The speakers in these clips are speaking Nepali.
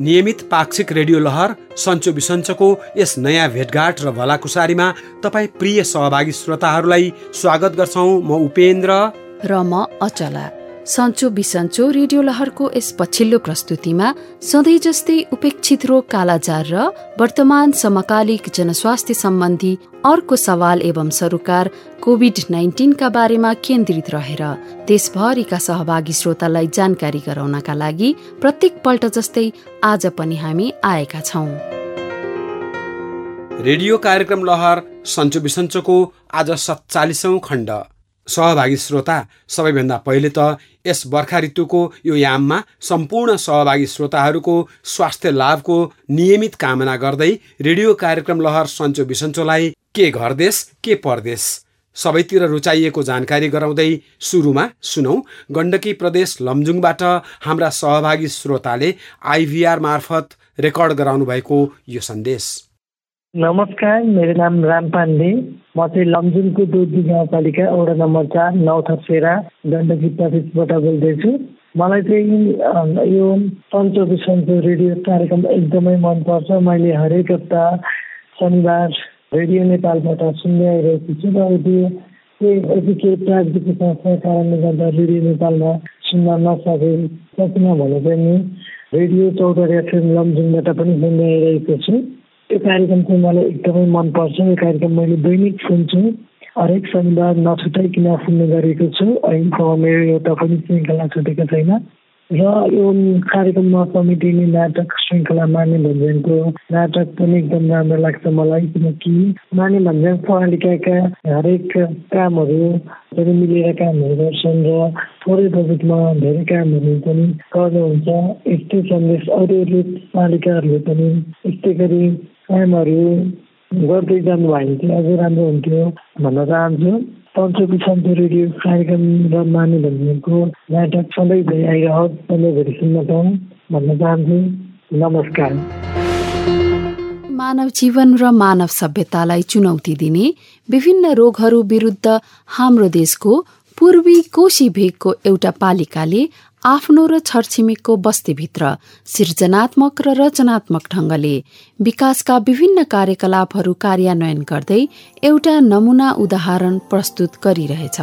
नियमित पाक्षिक रेडियो लहर सन्चो बिसन्चोको यस नयाँ भेटघाट र भलाकुसारीमा तपाईँ प्रिय सहभागी श्रोताहरूलाई स्वागत गर्छौँ। म उपेन्द्र र म अचला। सन्चो बिसन्चो रेडियो लहरको यस पछिल्लो प्रस्तुतिमा सधैँ जस्तै उपेक्षित रोग कालाजार र वर्तमान समकालिक जनस्वास्थ्य सम्बन्धी अर्को सवाल एवं सरोकार कोभिड नाइन्टिनका बारेमा केन्द्रित रहेर देशभरिका सहभागी श्रोतालाई जानकारी गराउनका लागि प्रत्येक पल्ट जस्तै आज पनि हामी आएका छौँ। रेडियो कार्यक्रम लहर सन्चो बिसन्चोको आज सत्तालिसौँ खण्ड। सहभागी श्रोता सबैभन्दा पहिले त यस बर्खा ऋतुको यो याममा सम्पूर्ण सहभागी श्रोताहरूको स्वास्थ्य लाभको नियमित कामना गर्दै रेडियो कार्यक्रम लहर सन्चो बिसन्चोलाई के घर देश के परदेश। सबैतिर रुचाइएको जानकारी गराउँदै सुरुमा सुनौ गण्डकी प्रदेश लमजुङबाट हाम्रा सहभागी श्रोताले आइभीआर मार्फत रेकर्ड गराउनु भएको यो सन्देश। नमस्कार मेरो नाम राम पाण्डे। म चाहिँ लमजुङको दुधी गाउँपालिका वडा नम्बर चार नौथरसेरा गण्डकी प्रदेशबाट बोल्दैछु। मलाई चाहिँ यो बिसन्चो रेडियो कार्यक्रम एकदमै मनपर्छ। मैले हरेक हप्ता शनिबार रेडियो नेपालबाट सुन्दै आइरहेको छु र त्यो केही प्राविधिक समस्याको कारणले गर्दा रेडियो नेपालमा सुन्न नसके सकिन भने पनि रेडियो चौधरी एफएम लमजुङबाट पनि सुन्दै आइरहेको छु। यो कार्यक्रम चाहिँ मलाई एकदमै मनपर्छ। यो कार्यक्रम मैले दैनिक सुन्छु। हरेक शनिबार नछुटाइकन सुन्ने गरेको छु? अहिलेसम्म मेरो एउटा पनि श्रृङ्खला छुटेको छैन। र यो कार्यक्रममा समेटिने नाटक श्रृङ्खला माने भञ्जनको नाटक पनि एकदम राम्रो लाग्छ मलाई किनकि माने भञ्जन प्रणालिकाका हरेक कामहरू मिलेर कामहरू गर्छन् र थोरै बजेटमा धेरै कामहरू पनि गर्नुहुन्छ। यस्तै सन्देश अरू अरू पालिकाहरूले पनि यस्तै गरी कामहरू गर्दै जानुभयो भने चाहिँ अझै राम्रो हुन्थ्यो भन्न चाहन्छु पञ्चकी सन्चो रेडियो कार्यक्रम र माने भन्नेको नाटक सधैँभरि आइरहोस् सधैँभरि सुन्न पाउँ भन्न चाहन्छु नमस्कार मानव जीवन र मानव सभ्यतालाई चुनौती दिने विभिन्न रोगहरू विरुद्ध हाम्रो देशको पूर्वी कोशी भेगको एउटा पालिकाले आफ्नो र छरछिमेकको बस्तीभित्र सृजनात्मक र रचनात्मक ढंगले विकासका विभिन्न कार्यकलापहरू कार्यान्वयन गर्दै एउटा नमूना उदाहरण प्रस्तुत गरिरहेछ।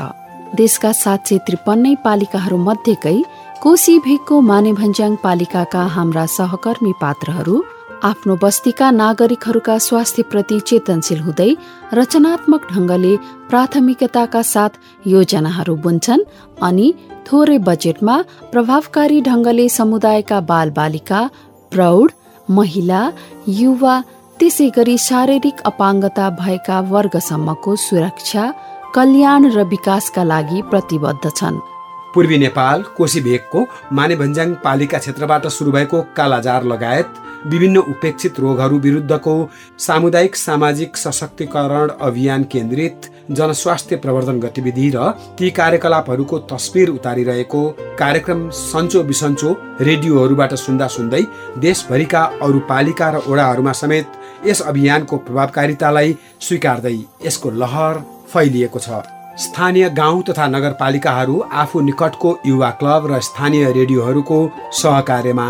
देशका सात सय त्रिपन्नै पालिकाहरू मध्येकै कोशी भेगको मानेभन्ज्याङ पालिकाका हाम्रा सहकर्मी पात्रहरू आफ्नो बस्तीका नागरिकहरूका स्वास्थ्यप्रति चेतनशील हुँदै रचनात्मक ढंगले प्राथमिकताका साथ योजनाहरू बुन्छन् अनि थोरै बजेटमा प्रभावकारी ढंगले समुदायका बाल बालिका प्रौढ महिला युवा त्यसै गरी शारीरिक अपाङ्गता भएका वर्गसम्मको सुरक्षा कल्याण र विकासका लागि प्रतिबद्ध छन्। पूर्वी नेपाल कोशी भेगको मानेभन्ज्याङ पालिका क्षेत्रबाट सुरु भएको कालाजार लगायत विभिन्न उपेक्षित रोगहरू विरुद्धको सामुदायिक सामाजिक सशक्तिकरण अभियान केन्द्रित जनस्वास्थ्य प्रवर्धन गतिविधि र ती कार्यकलापहरूको तस्विर उतारिरहेको कार्यक्रम सन्चो बिसन्चो रेडियोहरूबाट सुन्दा सुन्दै देशभरिका अरू पालिका र ओडाहरूमा समेत यस अभियानको प्रभावकारितालाई स्वीकार्दै यसको लहर फैलिएको छ। स्थानीय गाउँ तथा नगरपालिकाहरू आफू निकटको युवा क्लब र स्थानीय रेडियोहरूको सहकार्यमा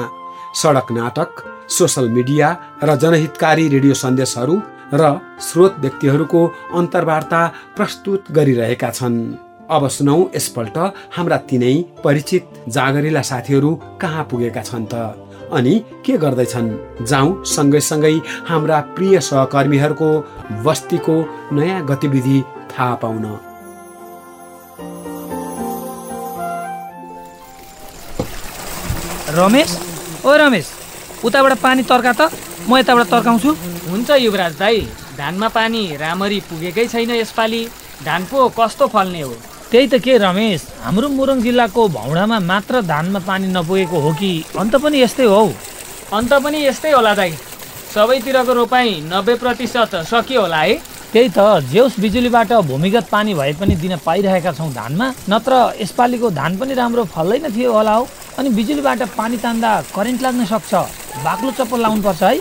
सडक नाटक सोसल मिडिया र जनहितकारी रेडियो सन्देशहरू र स्रोत व्यक्तिहरूको अन्तर्वार्ता प्रस्तुत गरिरहेका छन्। अब सुनौ यसपल्ट हाम्रा तिनै परिचित जागरिला साथीहरू कहाँ पुगेका छन् त? अनि के गर्दैछन्? जाउँ सँगै सँगै हाम्रा प्रिय सहकर्मीहरूको बस्तीको नयाँ गतिविधि थाहा पाउन। रमेश? ओ रमेश उताबाट पानी तर्का त। म यताबाट तर्काउँछु। हुन्छ युवराज दाई धानमा पानी राम्ररी पुगेकै छैन यसपालि। धान पो कस्तो फल्ने हो? त्यही त के रमेश हाम्रो मुरङ जिल्लाको भौडामा मात्र धानमा पानी नपुगेको हो कि? अन्त पनि यस्तै हो। अन्त पनि यस्तै होला दाई। सबैतिरको रोपाइँ नब्बे प्रतिशत सकियो होला है। त्यही त जेउस बिजुलीबाट भूमिगत पानी भए पनि दिन पाइरहेका छौँ धानमा। नत्र यसपालिको धान पनि राम्रो फल्दैन थियो होला हो। अनि बिजुलीबाट पानी तान्दा करेन्ट लाग्न सक्छ। बाक्लो चप्पल लाउनुपर्छ है।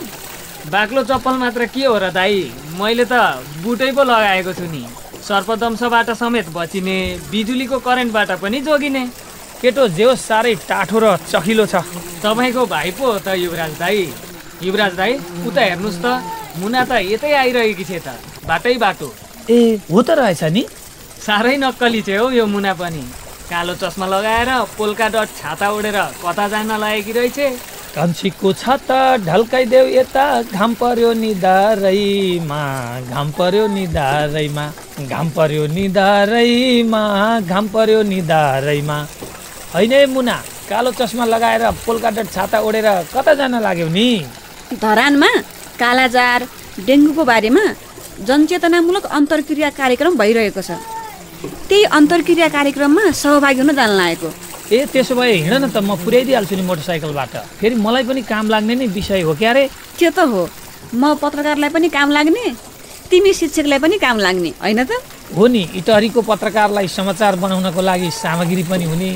बाक्लो चप्पल मात्र के हो र दाई? मैले त बुटै पो लगाएको छु नि। सर्पदंशबाट समेत बचिने बिजुलीको करेन्टबाट पनि जोगिने। केटो जेउस साह्रै टाठो र चखिलो छ। तपाईँको भाइ पो हो त युवराज दाई। युवराज दाई उता हेर्नुहोस् त। मुना त यतै आइरहेकी थिए त। बाटै बाटो। ए हो त रहेछ नि। साह्रै नक्कली थियो हौ यो मुना पनि। कालो चस्मा लगाएर पोल्का डट छाता ओढेर कता जान लागेकी रहेछ? कान्छीको छाता ढल्काइदेऊ यता। घाम पर्यो निधारैमा घाम पर्यो निधारैमा घाम पर्यो निधारैमा घाम पर्यो निधारैमा। होइन है मुना कालो चस्मा लगाएर पोल्का डट छाता ओढेर कता जान लाग्यो नि? धरानमा कालाजार डेङ्गुको बारेमा जनचेतनामूलक अन्तर्क्रिया कार्यक्रम भइरहेको छ। त्यही अन्तर्क्रिया कार्यक्रममा सहभागी हुन जान लागेको। ए त्यसो भए हिँड न त म पुर्याइदिइहाल्छु नि मोटरसाइकलबाट। फेरि मलाई पनि काम लाग्ने नै विषय हो क्यारे त्यो त हो। म पत्रकारलाई पनि काम लाग्ने तिमी शिक्षकलाई पनि काम लाग्ने होइन त? हो नि इटहरीको पत्रकारलाई समाचार बनाउनको लागि सामग्री पनि हुने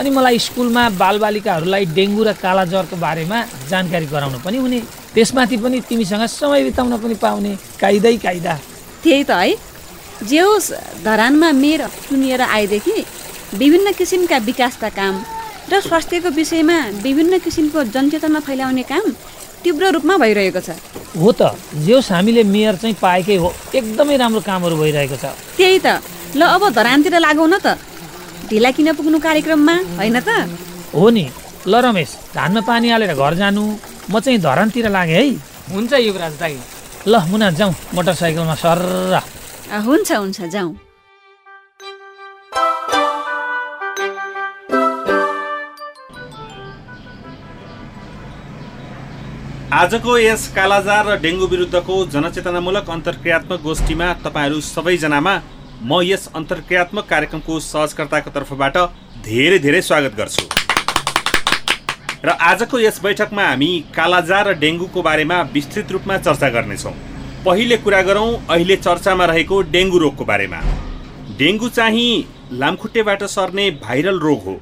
अनि मलाई स्कुलमा बालबालिकाहरूलाई डेङ्गु र कालाज्वरको बारेमा जानकारी गराउनु पनि हुने त्यसमाथि पनि तिमीसँग समय बिताउन पनि पाउने काइदै काइदा त्यही त है। जे होस् धरानमा मेयर चुनिएर आएदेखि विभिन्न किसिमका विकासका काम र स्वास्थ्यको विषयमा विभिन्न किसिमको जनचेतना फैलाउने काम तीव्र रूपमा भइरहेको छ। हो त जे हामीले मेयर चाहिँ पाएकै हो एकदमै राम्रो कामहरू भइरहेको छ। त्यही त ल अब धरानतिर लागौ न त। ढिला किन पुग्नु कार्यक्रममा होइन त? हो नि ल रमेश धानमा पानी हालेर घर जानु म चाहिँ धरानतिर लागेँ है। हुन्छ युवराज दाई। ल मुना जाउँ मोटरसाइकलमा सर्र। अँ, हुन्छ हुन्छ जाउँ। आजको यस कालाजार र डेङ्गु विरुद्धको जनचेतनामूलक अन्तर्क्रियात्मक गोष्ठीमा तपाईँहरू सबैजनामा म यस अन्तर्क्रियात्मक कार्यक्रमको सहजकर्ताको तर्फबाट धेरै धेरै स्वागत गर्छु। र आजको यस बैठकमा हामी कालाजार र डेङ्गुको बारेमा विस्तृत रूपमा चर्चा गर्नेछौँ। पहिले कुरा गरौँ अहिले चर्चामा रहेको डेङ्गु रोगको बारेमा। डेङ्गु चाहिँ लामखुट्टेबाट सर्ने भाइरल रोग हो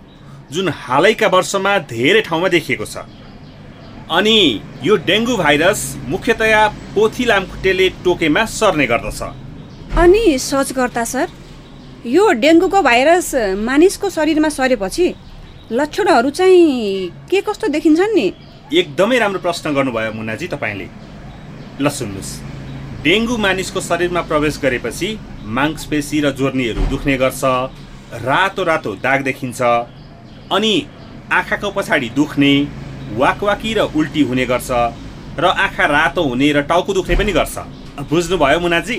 जुन हालैका वर्षमा धेरै ठाउँमा देखिएको छ। अनि यो डेङ्गु भाइरस मुख्यतया पोथी लामखुट्टेले टोकेमा सर्ने गर्दछ। अनि सोचकर्ता सर यो डेङ्गुको भाइरस मानिसको शरीरमा सरेपछि लक्षणहरू चाहिँ के कस्तो देखिन्छन् नि? एकदमै राम्रो प्रश्न गर्नुभयो मुन्नाजी तपाईँले। ल सुन्नुहोस्। डेङ्गु मानिसको शरीरमा प्रवेश गरेपछि मांसपेशी र जोर्नीहरू दुख्ने गर्छ रातो रातो दाग देखिन्छ अनि आँखाको पछाडि दुख्ने वाकवाकी र उल्टी हुने गर्छ र आँखा रातो हुने र टाउको दुख्ने पनि गर्छ। बुझ्नुभयो मुनाजी?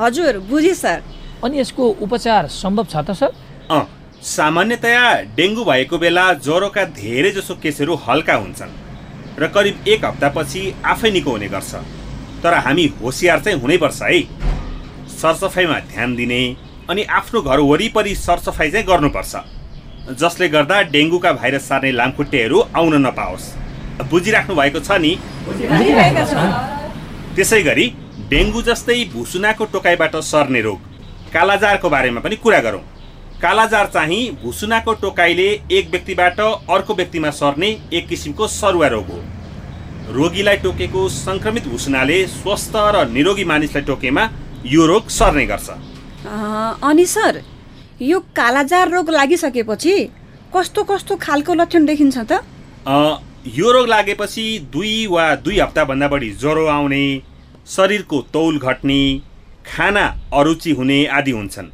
हजुर बुझेँ सर। अनि यसको उपचार सम्भव छ त सर? अँ सामान्यतया डेङ्गु भएको बेला ज्वरोका धेरै जसो केसहरू हल्का हुन्छन् र करिब एक हप्तापछि आफै निको हुने गर्छ। तर हामी होसियार चाहिँ हुनैपर्छ है। सरसफाइमा ध्यान दिने अनि आफ्नो घर वरिपरि सरसफाइ चाहिँ गर्नुपर्छ। जसले गर्दा डेङ्गुका भाइरस सार्ने लामखुट्टेहरू आउन नपाओस्। बुझिराख्नु भएको छ नि। त्यसै गरी डेङ्गु जस्तै भुसुनाको टोकाइबाट सर्ने रोग। कालाजारको बारेमा पनि कुरा गरौँ। कालाजार चाहिँ भुसुनाको टोकाइले एक व्यक्तिबाट अर्को व्यक्तिमा सर्ने एक किसिमको सरुवा रोग हो। रोगीलाई टोकेको सङ्क्रमित भुसुनाले स्वस्थ र निरोगी मानिसलाई टोकेमा यो रोग सर्ने गर्छ। अनि सर यो कालाजार रोग लागिसकेपछि कस्तो कस्तो खालको लक्षण देखिन्छ त? अ, यो रोग लागेपछि दुई वा दुई हप्ताभन्दा बढी ज्वरो आउने शरीरको तौल घट्ने खाना अरुचि हुने आदि हुन्छन्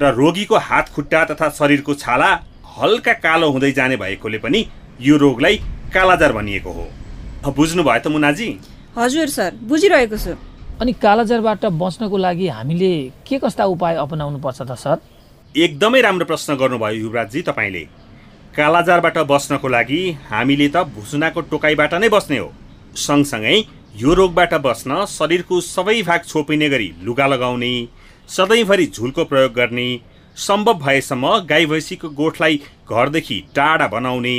र रोगीको हात खुट्टा तथा शरीरको छाला हल्का कालो हुँदै जाने भएकोले पनि यो रोगलाई कालाजार भनिएको हो। बुझ्नुभयो त मुनाजी? हजुर सर बुझिरहेको छु। अनि कालाजारबाट बच्नको लागि हामीले के कस्ता उपाय अपनाउनु पर्छ त सर? एकदमै राम्रो प्रश्न गर्नुभयो युवराजजी तपाईँले। कालाजारबाट बस्नको लागि हामीले त भुसुनाको टोकाइबाट नै बस्ने हो। सँगसँगै यो रोगबाट बस्न शरीरको सबै भाग छोपिने गरी लुगा लगाउने सधैँभरि झुलको प्रयोग गर्ने सम्भव भएसम्म गाई भैँसीको गोठलाई घरदेखि टाढा बनाउने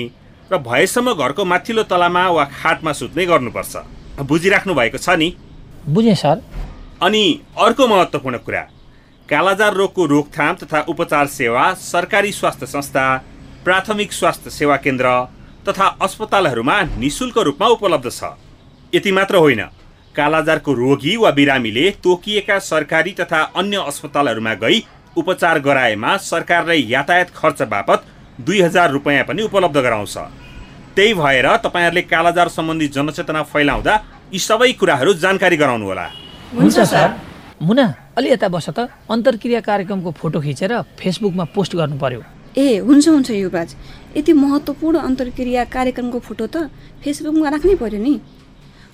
र भएसम्म घरको माथिल्लो तलामा वा खाटमा सुत्ने गर्नुपर्छ। बुझिराख्नु भएको छ नि? बुझेँ सर। अनि अर्को महत्त्वपूर्ण कुरा कालाजार रोगको रोकथाम तथा उपचार सेवा सरकारी स्वास्थ्य संस्था प्राथमिक स्वास्थ्य सेवा केन्द्र तथा अस्पतालहरूमा निशुल्क रूपमा उपलब्ध छ। यति मात्र होइन कालाजारको रोगी वा बिरामीले तोकिएका सरकारी तथा अन्य अस्पतालहरूमा गई उपचार गराएमा सरकारले यातायात खर्च बापत दुई हजार रुपियाँ पनि उपलब्ध गराउँछ। त्यही भएर तपाईँहरूले कालाजार सम्बन्धी जनचेतना फैलाउँदा यी सबै कुराहरू जानकारी गराउनुहोला। हुन्छ सर। मुना अलि यता बस त अन्तर्क्रिया कार्यक्रमको फोटो खिचेर फेसबुकमा पोस्ट गर्नु पर्यो। ए हुन्छ हुन्छ युवराज। यति महत्त्वपूर्ण अन्तर्क्रिया कार्यक्रमको फोटो त फेसबुकमा राख्नै पर्यो नि।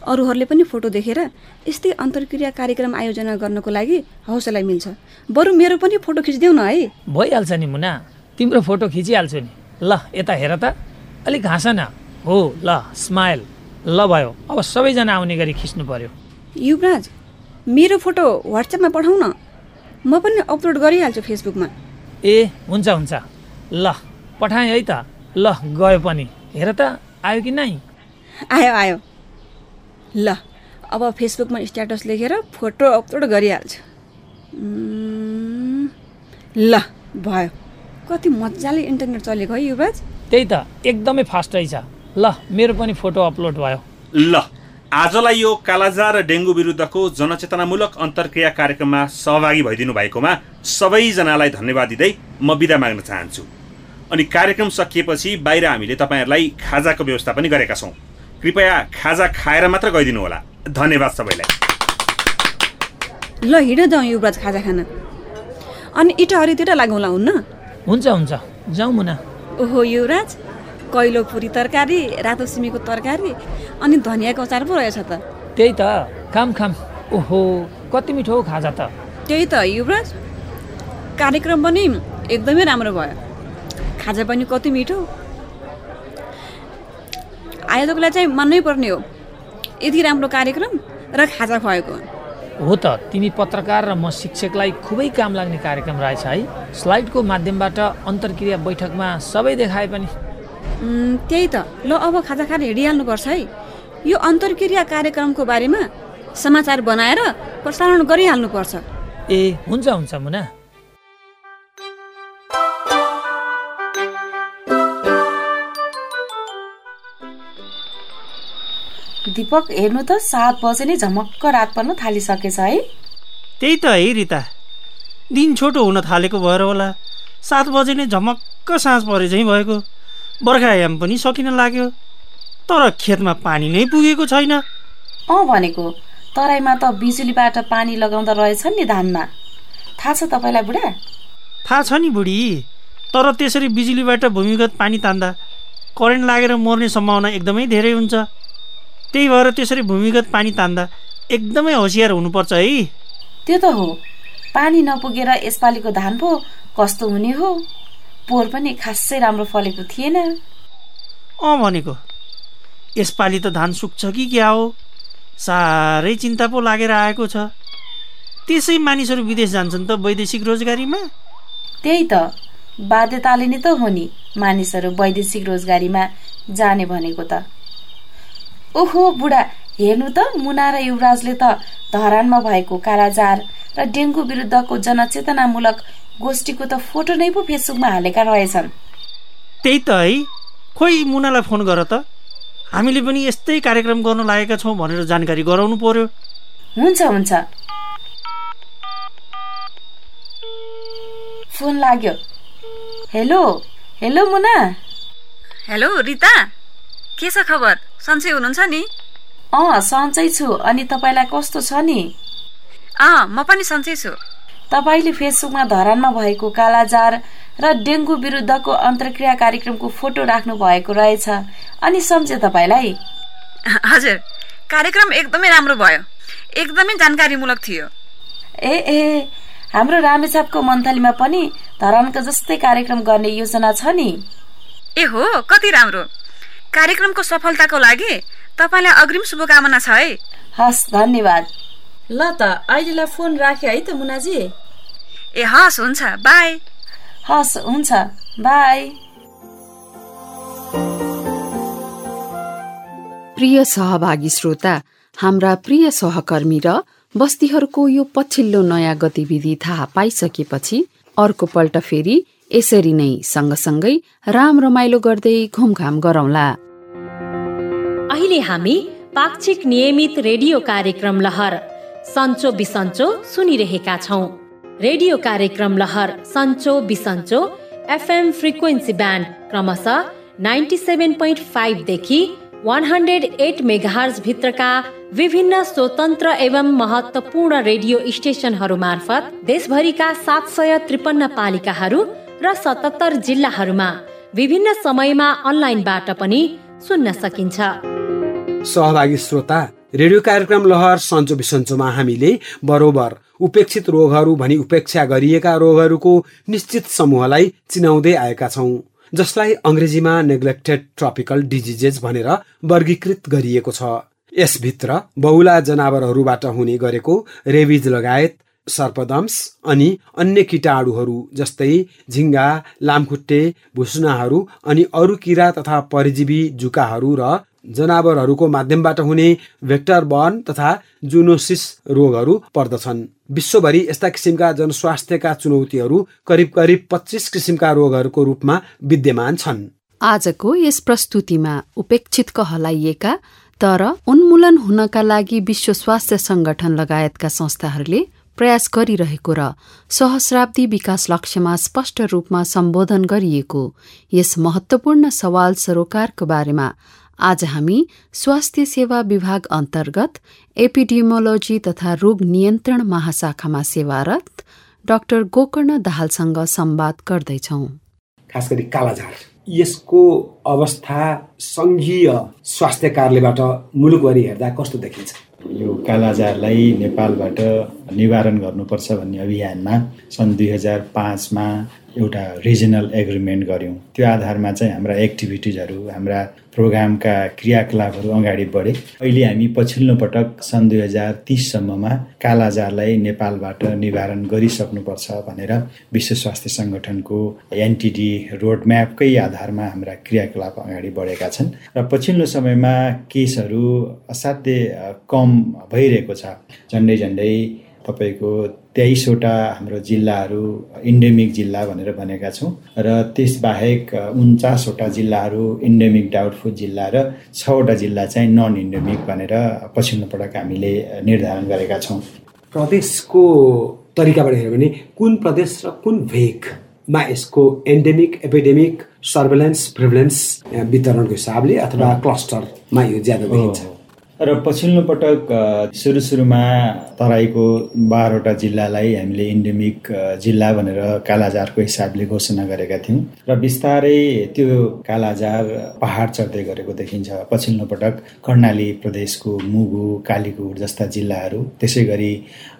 अरूहरूले पनि फोटो देखेर यस्तै अन्तर्क्रिया कार्यक्रम आयोजना गर्नको लागि हौसला मिल्छ। बरु मेरो पनि फोटो खिचिदेऊ न है। भइहाल्छ नि मुना। तिम्रो फोटो खिचिहाल्छु नि। ल यता हेर त। अलिक हाँस न। हो ल स्माइल। ल भयो। अब सबैजना आउने गरी खिच्नु पर्यो। युवराज मेरो फोटो वाट्सएपमा पठाउ न म पनि अपलोड गरिहाल्छु फेसबुकमा ए हुन्छ हुन्छ। ल पठाएँ है त। ल गयो पनि। हेर त आयो कि नै? आयो आयो। ल अब फेसबुकमा स्ट्याटस लेखेर फोटो अपलोड गरिहाल्छु। ल भयो। कति मजाले इन्टरनेट चलेको है युवराज। त्यही त एकदमै फास्ट रहेछ। ल मेरो पनि फोटो अपलोड भयो। ल। आजलाई यो कालाजार र डेङ्गु विरुद्धको जनचेतनामूलक अन्तर्क्रिया कार्यक्रममा सहभागी भइदिनु भएकोमा सबैजनालाई धन्यवाद दिँदै म बिदा माग्न चाहन्छु। अनि कार्यक्रम सकिएपछि बाहिर हामीले तपाईँहरूलाई खाजाको व्यवस्था पनि गरेका छौँ। कृपया खाजा खाएर मात्र गइदिनु होला। धन्यवाद सबैलाई। ल हिँड जाउँ युवराज खाजा खान। अनि इटाहरीतिर लागौँला हुन्न? हुन्छ हुन्छ। जाउँ मुना। ओहो युवराज कैलो पुरी तरकारी रातो सिमीको तरकारी अनि धनियाँको अचार पो रहेछ त। त्यही त। खाम खाम। ओहो कति मिठो हौ खाजा त। त्यही त युवराज। कार्यक्रम पनि एकदमै राम्रो भयो। खाजा पनि कति मिठो। आयोजकलाई चाहिँ मान्नै पर्ने हो। यति राम्रो कार्यक्रम र खाजा खुवाएको हो त। तिमी पत्रकार र म शिक्षकलाई खुबै काम लाग्ने कार्यक्रम रहेछ है। स्लाइडको माध्यमबाट अन्तर्क्रिया बैठकमा सबै देखाए पनि त्यही त। ल अब खाजा खाएर हिँडिहाल्नुपर्छ है। यो अन्तर्क्रिया कार्यक्रमको बारेमा समाचार बनाएर प्रसारण गरिहाल्नुपर्छ। ए हुन्छ हुन्छ मुना। दिपक हेर्नु त सात बजे नै झमक्क रात पर्न थालिसकेछ है। त्यही त है रिता। दिन छोटो हुन थालेको भएर होला। सात बजे नै झमक्क साँझ परे झैँ भएको। बर्खायाम पनि सकिन लाग्यो। तर खेतमा पानी नै पुगेको छैन। अँ भनेको तराईमा त बिजुलीबाट पानी लगाउँदा रहेछन् नि धानमा। थाहा छ तपाईँलाई बुढा? थाहा छ नि बुढी तर त्यसरी बिजुलीबाट भूमिगत पानी तान्दा करेन्ट लागेर मर्ने सम्भावना एकदमै धेरै हुन्छ। त्यही भएर त्यसरी भूमिगत पानी तान्दा एकदमै होसियार हुनुपर्छ है। त्यो त हो। पानी नपुगेर यसपालिको धान पो कस्तो हुने हो? पोहोर पनि खासै राम्रो फलेको थिएन। अँ भनेको यसपालि त धान सुक्छ कि क्या हो? साह्रै चिन्ता पो लागेर आएको छ। त्यसै मानिसहरू विदेश जान्छन् त वैदेशिक रोजगारीमा? त्यही त बाध्यताले नै त हो नि मानिसहरू वैदेशिक रोजगारीमा जाने भनेको त। ओहो बुढा हेर्नु त मुना र युवराजले त धरानमा भएको कालाजार र डेङ्गु विरुद्धको जनचेतनामूलक गोष्ठीको त फोटो नै पो फेसबुकमा हालेका रहेछन्। त्यही त है। खोइ मुनालाई फोन गर त। हामीले पनि यस्तै कार्यक्रम गर्न लागेका छौँ भनेर जानकारी गराउनु पर्यो। हुन्छ हुन्छ। फोन लाग्यो। Hello hello Muna. Hello Rita. के छ खबर? सन्चै हुनुहुन्छ नि? अँ सन्चै छु। अनि तपाईँलाई कस्तो छ नि? अँ म पनि सन्चै छु। तपाईँले फेसबुकमा धरानमा भएको कालाजार र डेङ्गु विरुद्धको अन्तर्क्रिया कार्यक्रमको फोटो राख्नु भएको रहेछ। अनि सम्झे तपाईँलाई? हजुर। कार्यक्रम एकदमै राम्रो भयो। एकदमै जानकारीमूलक थियो। ए ए हाम्रो रामेछापको मन्थलीमा पनि धरानको जस्तै कार्यक्रम गर्ने योजना छ नि। ए हो कति राम्रो। कार्यक्रमको सफलताको लागि तपाईँलाई अग्रिम शुभकामना छ है। हस् धन्यवाद। ल त अहिलेलाई फोन राखे है त मुनाजी। ए हस् हुन्छ बाई। हस् हुन्छ बाई। प्रिय सहभागी श्रोता हाम्रा प्रिय सहकर्मी र बस्तीहरूको यो पछिल्लो नयाँ गतिविधि थाहा पाइसकेपछि अर्को पल्ट फेरि यसरी नै सँगसँगै राम रमाइलो गर्दै घुमघाम गरौँला। अहिले हामी पाक्षिक नियमित रेडियो कार्यक्रम लहर सन्चो बिसन्चो सुनिरहेका छौँ। रेडियो कार्यक्रम लहर सन्चो बिसन्चो एफएम फ्रिक्वेन्सी ब्यान्ड क्रमशः नाइन्टी सेभेन पोइन्ट फाइभदेखि वान हन्ड्रेड एट मेगाहर्ज भित्रका विभिन्न स्वतन्त्र एवं महत्वपूर्ण रेडियो स्टेसनहरू मार्फत देशभरिका सात सय त्रिपन्न पालिकाहरू र सतहत्तर जिल्लाहरूमा विभिन्न समयमा अनलाइनबाट पनि सुन्न सकिन्छ। सहभागी श्रोता रेडियो कार्यक्रम लहर सन्चो बिसन्चोमा हामीले बरोबर उपेक्षित रोगहरू भनी उपेक्षा गरिएका रोगहरूको निश्चित समूहलाई चिनाउँदै आएका छौँ जसलाई अङ्ग्रेजीमा नेग्लेक्टेड ट्रपिकल डिजिजेस भनेर वर्गीकृत गरिएको छ। यसभित्र बहुला जनावरहरूबाट हुने गरेको रेबिज लगायत सर्पदम्स अनि अन्य किटाणुहरू जस्तै झिङ्गा लामखुट्टे भुसुनाहरू अनि अरू किरा तथा परजीवी जुकाहरू र जनावरहरूको माध्यमबाट हुने भेक्टर बर्न तथा जुनोसिस रोगहरू पर्दछन्। विश्वभरि यस्ता किसिमका जनस्वास्थ्यका चुनौतीहरू करिब करिब पच्चिस किसिमका रोगहरूको रूपमा विद्यमान छन्। आजको यस प्रस्तुतिमा उपेक्षित कहलाइएका तर उन्मूलन हुनका लागि विश्व स्वास्थ्य संगठन लगायतका संस्थाहरूले प्रयास गरिरहेको र सहस्राब्दी विकास लक्ष्यमा स्पष्ट रूपमा सम्बोधन गरिएको यस महत्वपूर्ण सवाल सरोकारको बारेमा आज हामी स्वास्थ्य सेवा विभाग अन्तर्गत एपिडियोमोलोजी तथा रोग नियन्त्रण महाशाखामा सेवारत डाक्टर गोकर्ण दाहालसँग संवाद गर्दैछौ। खास गरी कालाजार यसको अवस्था सङ्घीय स्वास्थ्य कार्यबाट मुलुकभरि हेर्दा कस्तो देखिन्छ? यो कालाजारलाई नेपालबाट निवारण गर्नुपर्छ भन्ने अभियानमा सन् दुई हजार पाँचमा एउटा रिजनल एग्रिमेन्ट गऱ्यौँ। त्यो आधारमा चाहिँ हाम्रा एक्टिभिटिजहरू हाम्रा प्रोग्रामका क्रियाकलापहरू अगाडि बढे। अहिले हामी पछिल्लो पटक सन् दुई हजार तिससम्ममा कालाजारलाई नेपालबाट निवारण गरिसक्नुपर्छ भनेर विश्व स्वास्थ्य सङ्गठनको एनटिडी रोडम्यापकै आधारमा हाम्रा क्रियाकलाप अगाडि बढेका छन्। र पछिल्लो समयमा केसहरू असाध्य कम भइरहेको छ। झन्डै झन्डै तपाईँको तेइसवटा हाम्रो जिल्लाहरू इन्डेमिक जिल्ला भनेर भनेका छौँ। र त्यसबाहेक उन्चासवटा जिल्लाहरू इन्डेमिक डाउटफुल जिल्ला र छवटा जिल्ला चाहिँ नन इन्डेमिक भनेर पछिल्लो पटक हामीले निर्धारण गरेका छौँ। प्रदेशको तरिकाबाट हेऱ्यो भने कुन प्रदेश र कुन भेगमा यसको एन्डेमिक एपिडेमिक सर्भेलेन्स प्रिभिलेन्स वितरणको हिसाबले अथवा क्लस्टरमा यो ज्यादा देखिन्छ र पछिल्लो पटक सुरु सुरुमा तराईको बाह्रवटा जिल्लालाई हामीले इन्डेमिक जिल्ला भनेर कालाजारको हिसाबले घोषणा गरेका थियौँ। र बिस्तारै त्यो कालाजार पहाड चढ्दै गरेको देखिन्छ। पछिल्लो पटक कर्णाली प्रदेशको मुगु कालीकोट जस्ता जिल्लाहरू त्यसै गरी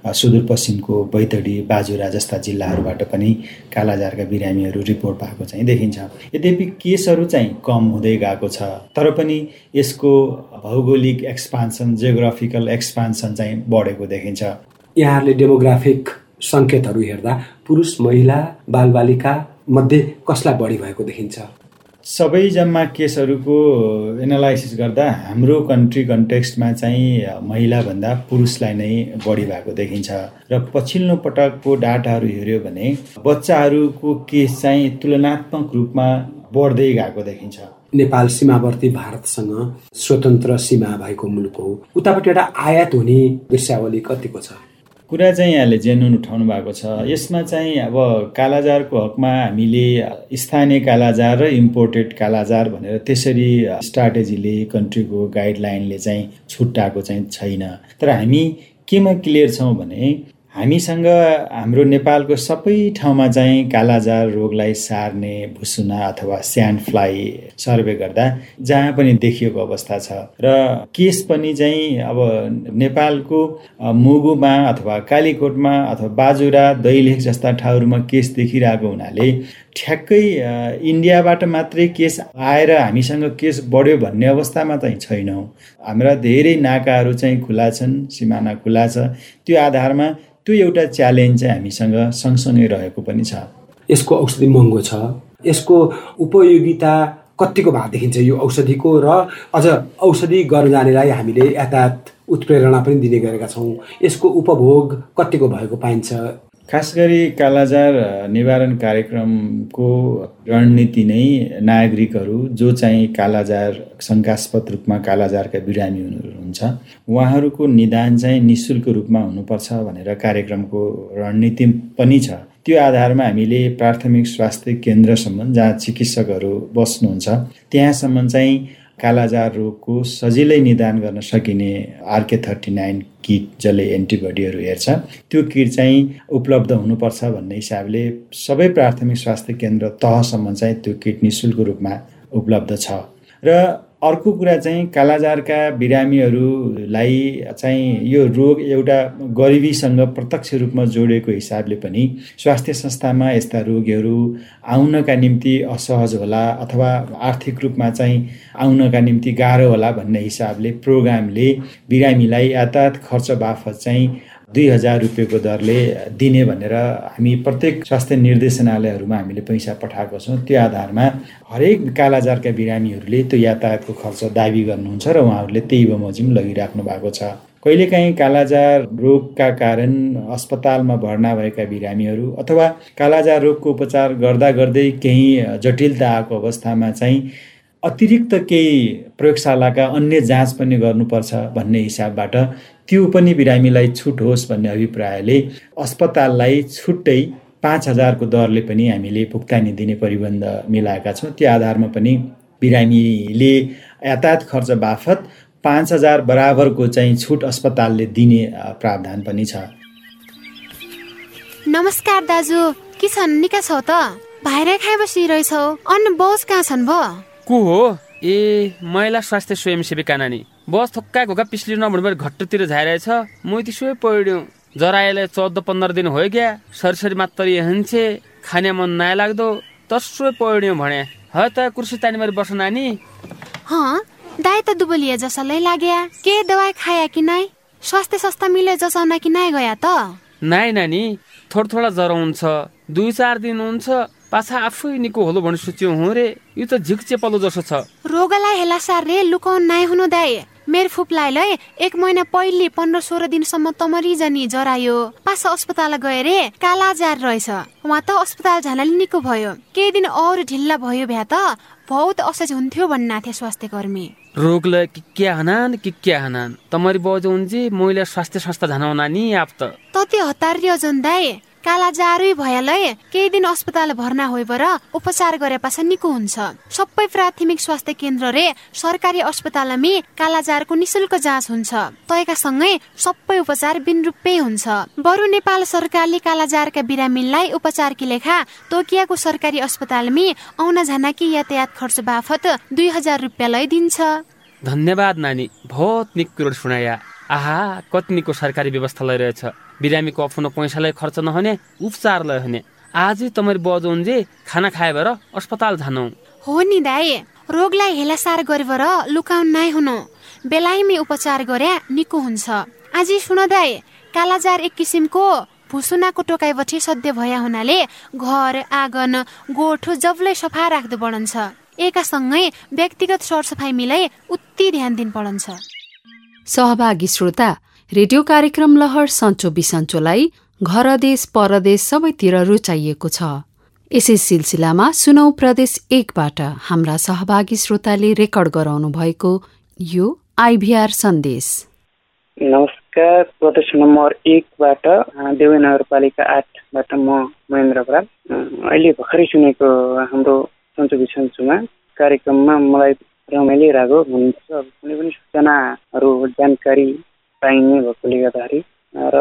सुदूरपश्चिमको बैतडी बाजुरा जस्ता जिल्लाहरूबाट पनि कालाजारका बिरामीहरू रिपोर्ट भएको चाहिँ देखिन्छ। यद्यपि केसहरू चाहिँ कम हुँदै गएको छ तर पनि यसको भौगोलिक एक्सपान्सन जियोग्राफिकल एक्सपान्सन चाहिँ बढेको देखिन्छ। यहाँहरूले डेमोग्राफिक सङ्केतहरू हेर्दा पुरुष महिला बालबालिका मध्ये कसलाई बढी भएको देखिन्छ? सबै जम्मा केसहरूको एनालाइसिस गर्दा हाम्रो कन्ट्री कन्टेक्स्टमा चाहिँ महिलाभन्दा पुरुषलाई नै बढी भएको देखिन्छ। र पछिल्लो पटकको डाटाहरू हेऱ्यो भने बच्चाहरूको केस चाहिँ तुलनात्मक रूपमा बढ्दै गएको देखिन्छ। नेपाल सीमावर्ती भारतसँग स्वतन्त्र सीमा भएको मुलुक हो। उतापट्टि एउटा आयात हुने दृश्यावली कतिको छ? कुरा चाहिँ यहाँले जेन्युन उठाउनु भएको छ। यसमा चाहिँ अब कालाजारको हकमा हामीले स्थानीय कालाजार र इम्पोर्टेड कालाजार भनेर त्यसरी स्ट्राटेजीले कन्ट्रीको गाइडलाइनले चाहिँ छुट्टाएको चाहिँ छैन। तर हामी केमा क्लियर छौँ भने हामीसँग हाम्रो नेपालको सबै ठाउँमा चाहिँ कालाजार रोगलाई सार्ने भुसुना अथवा स्यान्ड फ्लाई सर्वे गर्दा जहाँ पनि देखिएको अवस्था छ र केस पनि चाहिँ अब नेपालको मुगुमा अथवा कालीकोटमा अथवा बाजुरा दैलेख जस्ता ठाउँहरूमा केस देखिरहेको हुनाले ठ्याक्कै इन्डियाबाट मात्रै केस आएर हामीसँग केस बढ्यो भन्ने अवस्थामा चाहिँ छैनौँ। हाम्रा धेरै नाकाहरू चाहिँ खुला छन् सिमाना खुला छ। त्यो आधारमा त्यो एउटा च्यालेन्ज चाहिँ हामीसँग सँगसँगै रहेको पनि छ। यसको औषधि महँगो छ। यसको उपयोगिता कतिको भाग देखिन्छ यो औषधिको र अझ औषधि गर्न जानेलाई हामीले यातायात उत्प्रेरणा पनि दिने गरेका छौँ। यसको उपभोग कतिको भएको पाइन्छ? खास गरी कालाजार निवारण कार्यक्रमको रणनीति नै नागरिकहरू जो चाहिँ कालाजार शङ्कास्पद रूपमा कालाजारका बिरामी हुनुहुन्छ उहाँहरूको निदान चाहिँ नि शुल्क रूपमा हुनुपर्छ भनेर कार्यक्रमको रणनीति पनि छ। त्यो आधारमा हामीले प्राथमिक स्वास्थ्य केन्द्रसम्म जहाँ चिकित्सकहरू बस्नुहुन्छ त्यहाँसम्म चाहिँ कालाजार रोगको सजिलै निदान गर्न सकिने आरके थर्टी नाइन किट जसले एन्टिबडीहरू हेर्छ त्यो किट चाहिँ उपलब्ध हुनुपर्छ भन्ने हिसाबले सबै प्राथमिक स्वास्थ्य केन्द्र तहसम्म चाहिँ त्यो किट नि शुल्क रूपमा उपलब्ध छ। र अर्को कुरा चाहिँ कालाजारका बिरामीहरूलाई चाहिँ यो रोग एउटा गरिबीसँग प्रत्यक्ष रूपमा जोडेको हिसाबले पनि स्वास्थ्य संस्थामा यस्ता रोगीहरू आउनका निम्ति असहज होला अथवा आर्थिक रूपमा चाहिँ आउनका निम्ति गाह्रो होला भन्ने हिसाबले प्रोग्रामले बिरामीलाई यातायात खर्च बाफत चाहिँ दुई हजार रुपियाँको दरले दिने भनेर हामी प्रत्येक स्वास्थ्य निर्देशनालयहरूमा हामीले पैसा पठाएको छौँ। त्यो आधारमा हरेक कालाजारका बिरामीहरूले त्यो यातायातको खर्च दाबी गर्नुहुन्छ र उहाँहरूले त्यही बमोजिम लगिराख्नु भएको छ। कहिलेकाहीँ कालाजार रोगका कारण अस्पतालमा भर्ना भएका बिरामीहरू अथवा कालाजार रोगको उपचार गर्दा गर्दै केही जटिलता आएको अवस्थामा चाहिँ अतिरिक्त केही प्रयोगशालाका अन्य जाँच पनि गर्नुपर्छ भन्ने हिसाबबाट त्यो पनि बिरामीलाई छुट होस् भन्ने अभिप्रायले अस्पताललाई छुट्टै पाँच हजारको दरले पनि हामीले भुक्तानी दिने परिबन्ध मिलाएका छौँ। त्यो आधारमा पनि बिरामीले यातायात खर्च बाफत पाँच हजार बराबरको चाहिँ छुट अस्पतालले दिने प्रावधान पनि छ। नमस्कार दाजु के छन्? निका छौ त? भाइरै खाइ बसिरहेछौ अन्न बस कहाँ छन् भो? को हो? ए महिला स्वास्थ्य स्वयंसेविका नानी। बस थोक्का घोका पिछली नभन्नु घट्टोतिर झाइरहेछ। म त्यसो पढ्यो जराएलाई चौध पन्ध्र दिन हो गया सरसरी मात्र हन्छे खाने मन नयाँ लाग्दो तसो पढ्यो भने। ह त कुर्सी तानी बस नानी। दाइ त दुबलिए जसलाई लाग्या। के दवाई खाया कि नाइ? स्वास्थ्य सस्ता मिले जसाउन कि नाइ गया त? नाइ नानी थोडा थोडा ज्वरो हुन्छ। दुई चार दिन हुन्छ पाछा आफै निको होलो भने सोच्यो हो रे। यो त झिक चेपलो जसो छ। रोगलाई हेला सार रे लुकाउन नाइ हुनु दाइ। मेरो फुप्लाइलाई एक महिना पहिले पन्ध्र सोह्र दिनसम्म तमरी जानी जरायो। पास अस्पताल गए रे कालाजार रहेछ। उहाँ त अस्पताल झनाले निको भयो। केही दिन अरू ढिल्ला भयो भ्या त। बहुत असहज हुन्थ्यो भन्ना थिए स्वास्थ्य कर्मी रोगलाई के हनान के के हनान? तमरी बजो मैले स्वास्थ्य संस्था झनाउना नि आप त त्यो हतार दाई। काला जारै भयालै केही दिन अस्पताल भर्ना बर उपचार गरे पाछ निको हुन्छ। सबै प्राथमिक स्वास्थ्य केन्द्र रे सरकारी अस्पतालमा कालाजारको निशुल्क जाँच हुन्छ। तयका सँगै सबै उपचार बिन रूपै हुन्छ। बरु नेपाल सरकारले कालाजारका बिरामीलाई उपचार कि लेखा तोकियाको सरकारी अस्पतालमा आउन कि यातायात खर्च बाफत दुई हजार रुपियाँ दिन्छ। धन्यवाद नानी बहुत निक कुरो सुनाया। आहा कतिको सरकारी व्यवस्था लैरहेछ। बिरामीको आफ्नो पैसालाई खर्च नहुने उपचारलाई हुने। आजै तमरी बजौन्जे खाना खाए भएर अस्पताल जानु हो नि दाई रोगलाई हेलासार गरेर लुकाउन नाइ हुनु। बेलायमी उपचार गरे निको हुन्छ। आज सुन दाई कालाजार एक किसिमको भुसुनाको टोकाइबटी सध्य भया हुनाले घर आँगन गोठो जबलै सफा राख्दो पढन्छ एकासँगै व्यक्तिगत सरसफाइ मिलाई उति ध्यान दिन पढन्छ सहभागी श्रोता रेडियो कार्यक्रम लहर सन्चो बिसन्चोलाई घर देश परदेश सबैतिर रुचाइएको छ। यसै सिलसिलामा सुनौ प्रदेश एकबाट हाम्रा सहभागी श्रोताले रेकर्ड गराउनु भएको यो आइभीआर सन्देश। नमस्कार प्रदेश नम्बर एकबाट देवे नगरपालिका आठबाट म महेन्द्र बराल। अहिले भर्खरै सुनेको हाम्रो सन्चो बिसन्चोमा कार्यक्रममा मलाई रमाइलो रहेको हुनुहुन्छ। कुनै पनि सूचनाहरू जानकारी पाइने भएकोले गर्दाखेरि र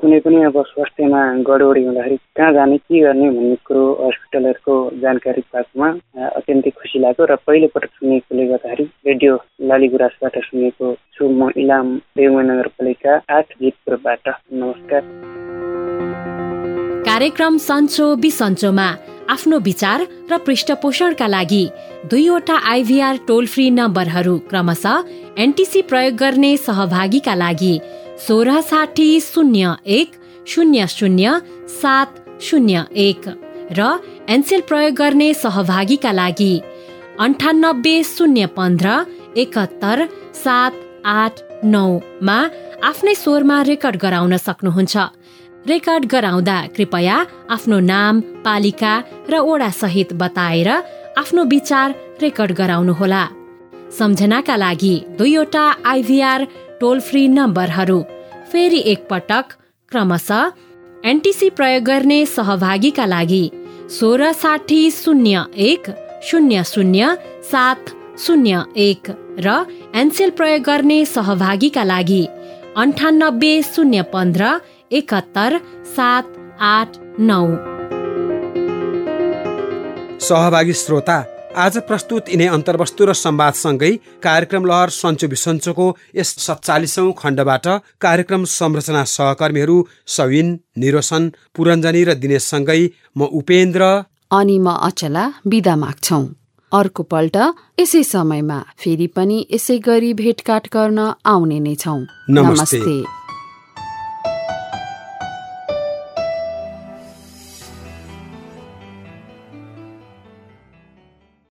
कुनै पनि अब स्वास्थ्यमा गडबडी हुँदाखेरि कहाँ जाने के गर्ने भन्ने कुरो हस्पिटलहरूको जानकारी पाएकोमा अत्यन्तै खुसी लाग्यो। र पहिलोपटक सुनेकोले गर्दाखेरि रेडियो लालीगुराँसबाट सुनेको छु म इलाम देवमा नगरपालिका आठ जितपुरबाट नमस्कार। कार्यक्रम सन्चो बिसन्चोमा आफ्नो विचार र पृष्ठपोषणका लागि दुईवटा आइभीआर टोल फ्री नम्बरहरू क्रमशः एनटिसी प्रयोग गर्ने सहभागीका लागि सोह्र साठी शून्य एक शून्य शून्य सात शून्य एक र एनसेल प्रयोग गर्ने सहभागीका लागि अन्ठानब्बे शून्य पन्ध्र एकहत्तर सात आठ नौमा आफ्नै स्वरमा रेकर्ड गराउन सक्नुहुन्छ। रेकर्ड गराउँदा कृपया आफ्नो नाम पालिका र ओडा सहित बताएर आफ्नो विचार रेकर्ड गराउनुहोला। सम्झनाका लागि दुईवटा आइभीआर टोल फ्री नम्बरहरू फेरि एकपटक क्रमशः एनटिसी प्रयोग गर्ने सहभागीका लागि सोह्र साठी शून्य एक शून्य शून्य सात शून्य एक र एनसेल प्रयोग गर्ने सहभागीका लागि अन्ठानब्बे शून्य पन्ध्र एकहत्तर सात आठ नौ। सहभागी श्रोता आज प्रस्तुत यिनै अन्तर्वस्तु र संवादसँगै कार्यक्रम लहर सन्चो बिसन्चोको यस सत्तालिसौँ खण्डबाट कार्यक्रम संरचना सहकर्मीहरू सविन निरोसन पुरञ्जनी र दिनेशसँगै म उपेन्द्र। अनि म अचला बिदा माग्छौ। अर्को पल्ट यसै समयमा फेरि पनि यसै गरी भेटघाट गर्न आउने नै छौ। नमस्ते।